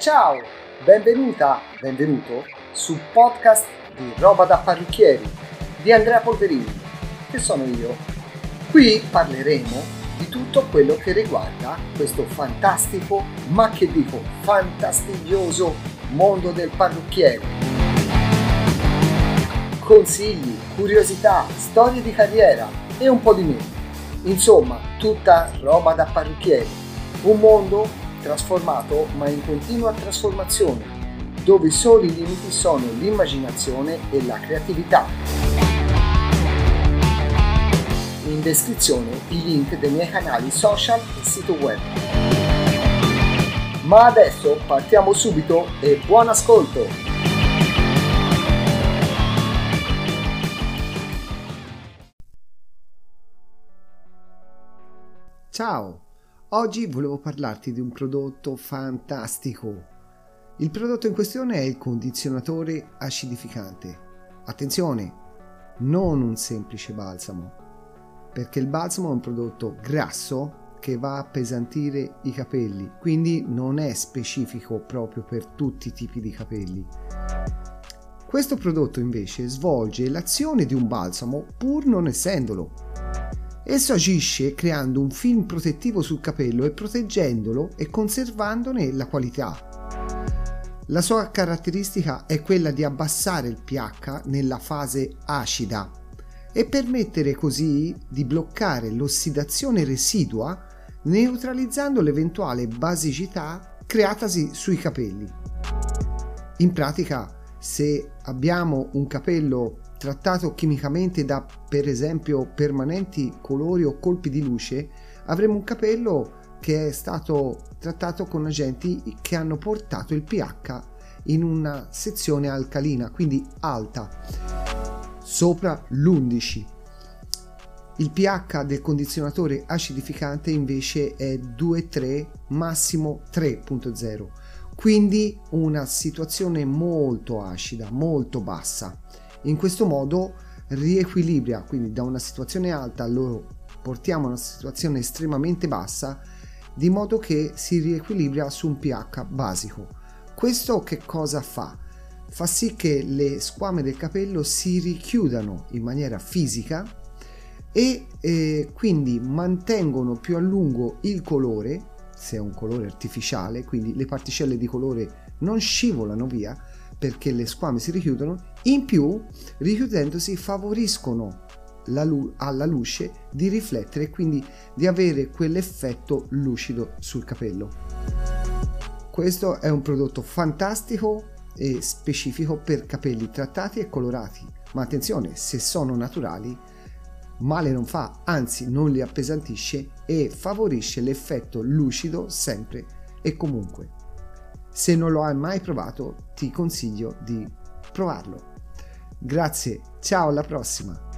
Ciao, benvenuta, benvenuto sul podcast di Roba da Parrucchieri di Andrea Polverini, che sono io. Qui parleremo di tutto quello che riguarda questo fantastico, ma che dico fastidioso mondo del parrucchiere. Consigli, curiosità, storie di carriera e un po' di meno. Insomma, tutta roba da parrucchieri. Un mondo trasformato ma in continua trasformazione, dove i soli limiti sono l'immaginazione e la creatività in descrizione i link dei miei canali social e sito web. Ma adesso partiamo subito e buon ascolto! Ciao! Oggi volevo parlarti di un prodotto fantastico. Il prodotto in questione è il condizionatore acidificante. Attenzione, non un semplice balsamo, perché il balsamo è un prodotto grasso che va a appesantire i capelli, quindi non è specifico proprio per tutti i tipi di capelli. Questo prodotto invece svolge l'azione di un balsamo pur non essendolo. Esso agisce creando un film protettivo sul capello e proteggendolo e conservandone la qualità. La sua caratteristica è quella di abbassare il pH nella fase acida e permettere così di bloccare l'ossidazione residua neutralizzando l'eventuale basicità creatasi sui capelli. In pratica, se abbiamo un capello trattato chimicamente da per esempio permanenti colori o colpi di luce, avremo un capello che è stato trattato con agenti che hanno portato il pH in una sezione alcalina, quindi alta sopra l'11. Il pH del condizionatore acidificante invece è 2,3 massimo 3.0, quindi una situazione molto acida, molto bassa. In questo modo riequilibra, quindi da una situazione alta lo portiamo a una situazione estremamente bassa, di modo che si riequilibra su un pH basico. Questo che cosa fa? fa sì che le squame del capello si richiudano in maniera fisica e eh, quindi mantengono più a lungo il colore, se è un colore artificiale, quindi le particelle di colore non scivolano via perché le squame si richiudono, in più richiudendosi favoriscono lu- alla luce di riflettere e quindi di avere quell'effetto lucido sul capello. Questo è un prodotto fantastico e specifico per capelli trattati e colorati, ma attenzione, se sono naturali, male non fa, anzi non li appesantisce e favorisce l'effetto lucido sempre e comunque. Se non lo hai mai provato, ti consiglio di provarlo. Grazie, ciao alla prossima!